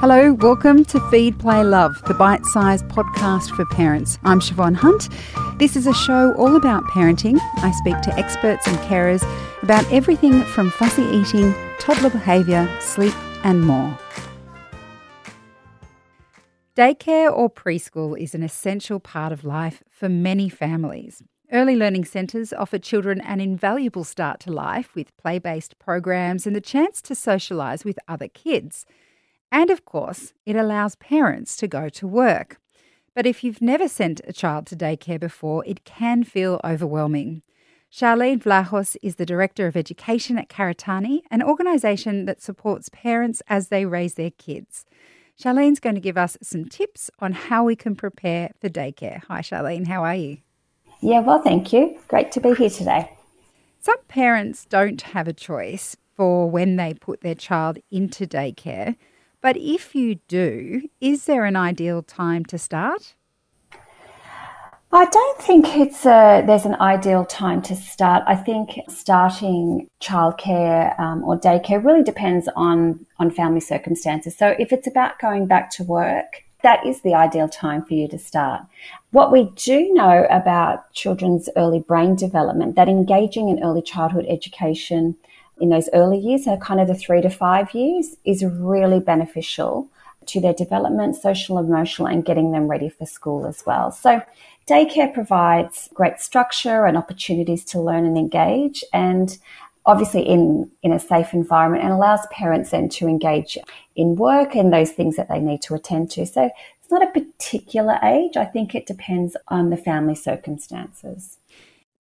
Hello, welcome to Feed, Play, Love, the bite sized podcast for parents. I'm Siobhan Hunt. This is a show all about parenting. I speak to experts and carers about everything from fussy eating, toddler behaviour, sleep, and more. Daycare or preschool is an essential part of life for many families. Early learning centres offer children an invaluable start to life with play based programs and the chance to socialise with other kids. And of course, it allows parents to go to work. But if you've never sent a child to daycare before, it can feel overwhelming. Sharlene Vlahos is the Director of Education at Karitane, an organisation that supports parents as they raise their kids. Sharlene's going to give us some tips on how we can prepare for daycare. Hi, Sharlene, how are you? Yeah, well, thank you. Great to be here today. Some parents don't have a choice for when they put their child into daycare. But if you do, is there an ideal time to start? I don't think it's a, there's an ideal time to start. I think starting childcare um, or daycare really depends on on family circumstances. So if it's about going back to work, that is the ideal time for you to start. What we do know about children's early brain development that engaging in early childhood education in those early years, so kind of the three to five years, is really beneficial to their development, social, emotional, and getting them ready for school as well. So, daycare provides great structure and opportunities to learn and engage, and obviously in, in a safe environment, and allows parents then to engage in work and those things that they need to attend to. So, it's not a particular age. I think it depends on the family circumstances.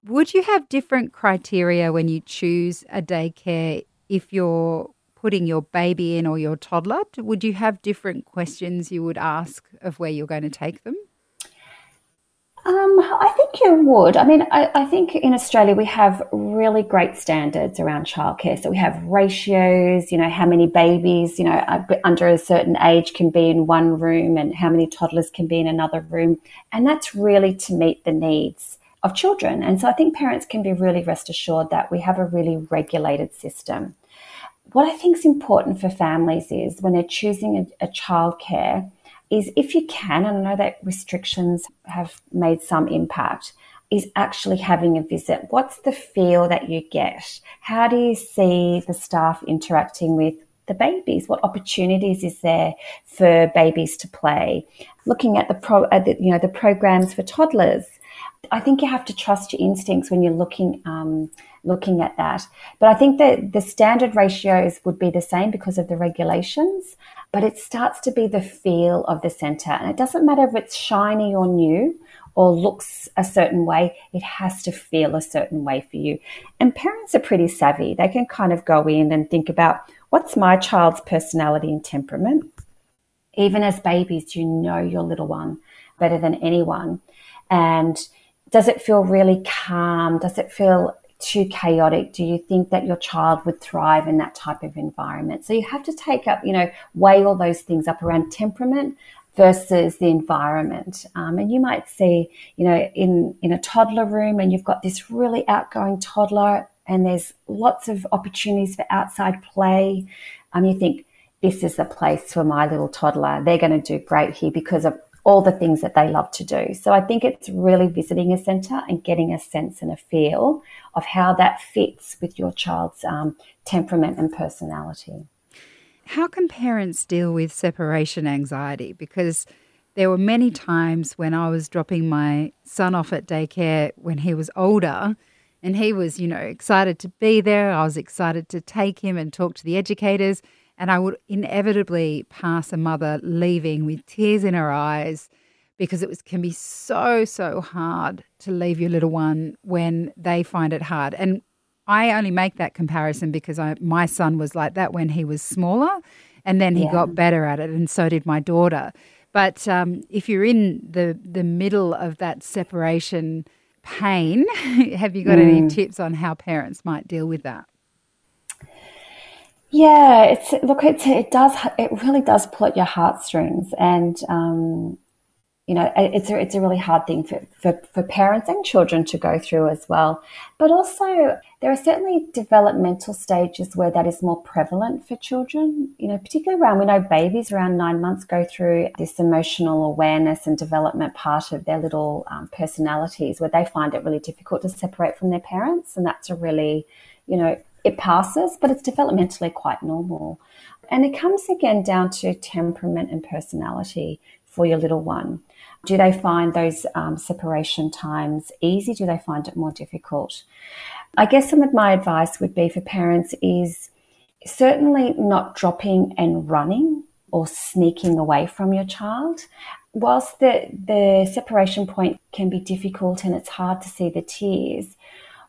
Would you have different criteria when you choose a daycare if you're putting your baby in or your toddler? Would you have different questions you would ask of where you're going to take them? Um, I think you would. I mean, I, I, think in Australia we have really great standards around childcare. So we have ratios, you know, how many babies, you know, under a certain age can be in one room and how many toddlers can be in another room. And that's really to meet the needs of children. And so I think parents can be really rest assured that we have a really regulated system. What I think is important for families is when they're choosing a, a childcare is if you can, and I know that restrictions have made some impact, is actually having a visit. What's the feel that you get? How do you see the staff interacting with the babies? What opportunities is there for babies to play? Looking at the pro, uh, the, you know, the programs for toddlers. I think you have to trust your instincts when you're looking um, looking at that. But I think that the standard ratios would be the same because of the regulations. But it starts to be the feel of the centre, and it doesn't matter if it's shiny or new or looks a certain way, it has to feel a certain way for you. And parents are pretty savvy. They can kind of go in and think about what's my child's personality and temperament. Even as babies, you know your little one better than anyone. And does it feel really calm? Does it feel too chaotic? Do you think that your child would thrive in that type of environment? So you have to take up, you know, weigh all those things up around temperament versus the environment. Um, and you might see, you know, in, in a toddler room and you've got this really outgoing toddler and there's lots of opportunities for outside play. Um, you think, this is the place for my little toddler. They're going to do great here because of all the things that they love to do. So I think it's really visiting a centre and getting a sense and a feel of how that fits with your child's um, temperament and personality. How can parents deal with separation anxiety? Because there were many times when I was dropping my son off at daycare when he was older and he was, you know, excited to be there. I was excited to take him and talk to the educators. And I would inevitably pass a mother leaving with tears in her eyes because it was, can be so, so hard to leave your little one when they find it hard. And I only make that comparison because I, my son was like that when he was smaller and then he yeah. got better at it, and so did my daughter. But um, if you're in the, the middle of that separation pain, have you got mm. any tips on how parents might deal with that? Yeah, it's look, it's, it does, it really does pull at your heartstrings, and um, you know, it's a, it's a really hard thing for, for, for parents and children to go through as well. But also, there are certainly developmental stages where that is more prevalent for children, you know, particularly around, we know babies around nine months go through this emotional awareness and development part of their little um, personalities where they find it really difficult to separate from their parents. And that's a really, you know, it passes, but it's developmentally quite normal. And it comes again down to temperament and personality for your little one. Do they find those um, separation times easy? Do they find it more difficult? I guess some of my advice would be for parents is certainly not dropping and running or sneaking away from your child. Whilst the, the separation point can be difficult and it's hard to see the tears,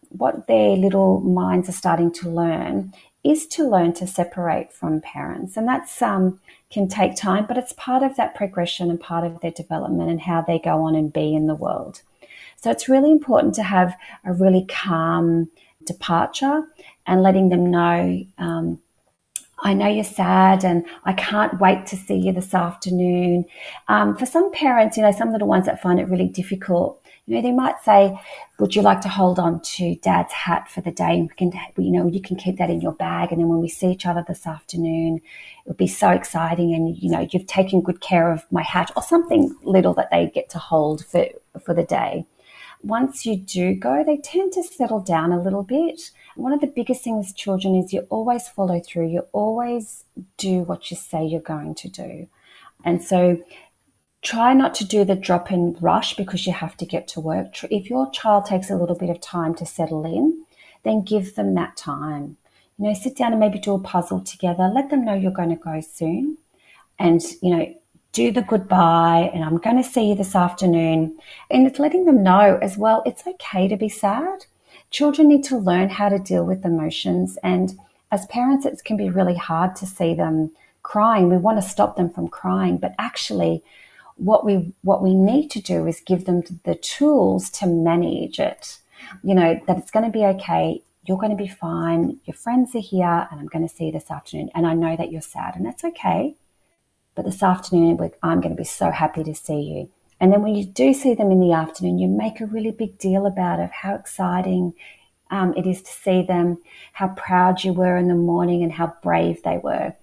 what their little minds are starting to learn is to learn to separate from parents. And that's um, can take time, but it's part of that progression and part of their development and how they go on and be in the world. So it's really important to have a really calm departure and letting them know, um, I know you're sad and I can't wait to see you this afternoon. Um, for some parents, you know, some little ones that find it really difficult you know, they might say, would you like to hold on to dad's hat for the day? And we can, you know, you can keep that in your bag. And then when we see each other this afternoon, it'll be so exciting. And, you know, you've taken good care of my hat or something little that they get to hold for, for the day. Once you do go, they tend to settle down a little bit. One of the biggest things with children is you always follow through. You always do what you say you're going to do. And so try not to do the drop in rush because you have to get to work. If your child takes a little bit of time to settle in, then give them that time. You know, sit down and maybe do a puzzle together. Let them know you're going to go soon. And, you know, do the goodbye and I'm going to see you this afternoon. And it's letting them know as well, it's okay to be sad. Children need to learn how to deal with emotions. And as parents, it can be really hard to see them crying. We want to stop them from crying, but actually, what we what we need to do is give them the tools to manage it. You know that it's going to be okay. You're going to be fine. Your friends are here, and I'm going to see you this afternoon. And I know that you're sad, and that's okay. But this afternoon, I'm going to be so happy to see you. And then when you do see them in the afternoon, you make a really big deal about it, how exciting um, it is to see them, how proud you were in the morning, and how brave they were.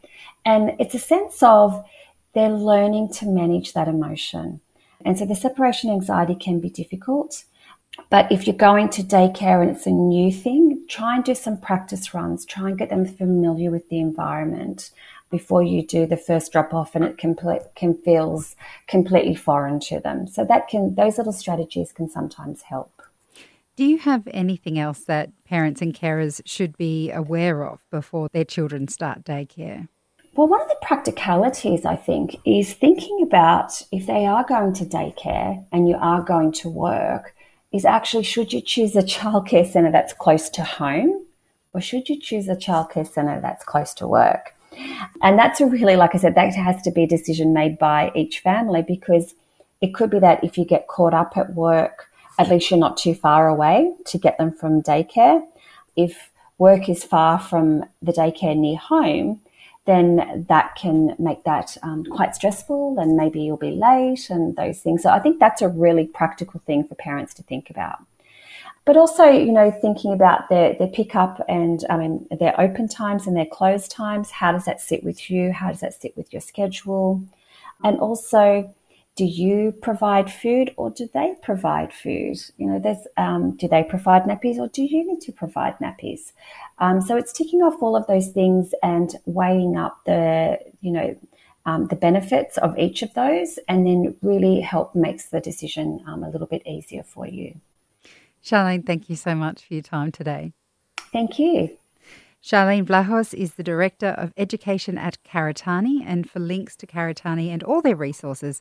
And it's a sense of they're learning to manage that emotion. And so the separation anxiety can be difficult. But if you're going to daycare and it's a new thing, try and do some practice runs. Try and get them familiar with the environment before you do the first drop off, and it can, can feels completely foreign to them. So that can those little strategies can sometimes help. Do you have anything else that parents and carers should be aware of before their children start daycare? Well, one of the practicalities, I think, is thinking about if they are going to daycare and you are going to work, is actually should you choose a childcare centre that's close to home or should you choose a childcare centre that's close to work? And that's a really, like I said, that has to be a decision made by each family because it could be that if you get caught up at work, at least you're not too far away to get them from daycare. If work is far from the daycare near home, then that can make that um, quite stressful and maybe you'll be late and those things. So I think that's a really practical thing for parents to think about. But also, you know, thinking about their, their pickup and I mean their open times and their close times. How does that sit with you? How does that sit with your schedule? And also do you provide food or do they provide food? You know, there's um, do they provide nappies or do you need to provide nappies? Um, so it's ticking off all of those things and weighing up the you know um, the benefits of each of those, and then really help makes the decision um, a little bit easier for you. Sharlene, thank you so much for your time today. Thank you. Sharlene Vlahos is the Director of Education at Karitane, and for links to Karitane and all their resources,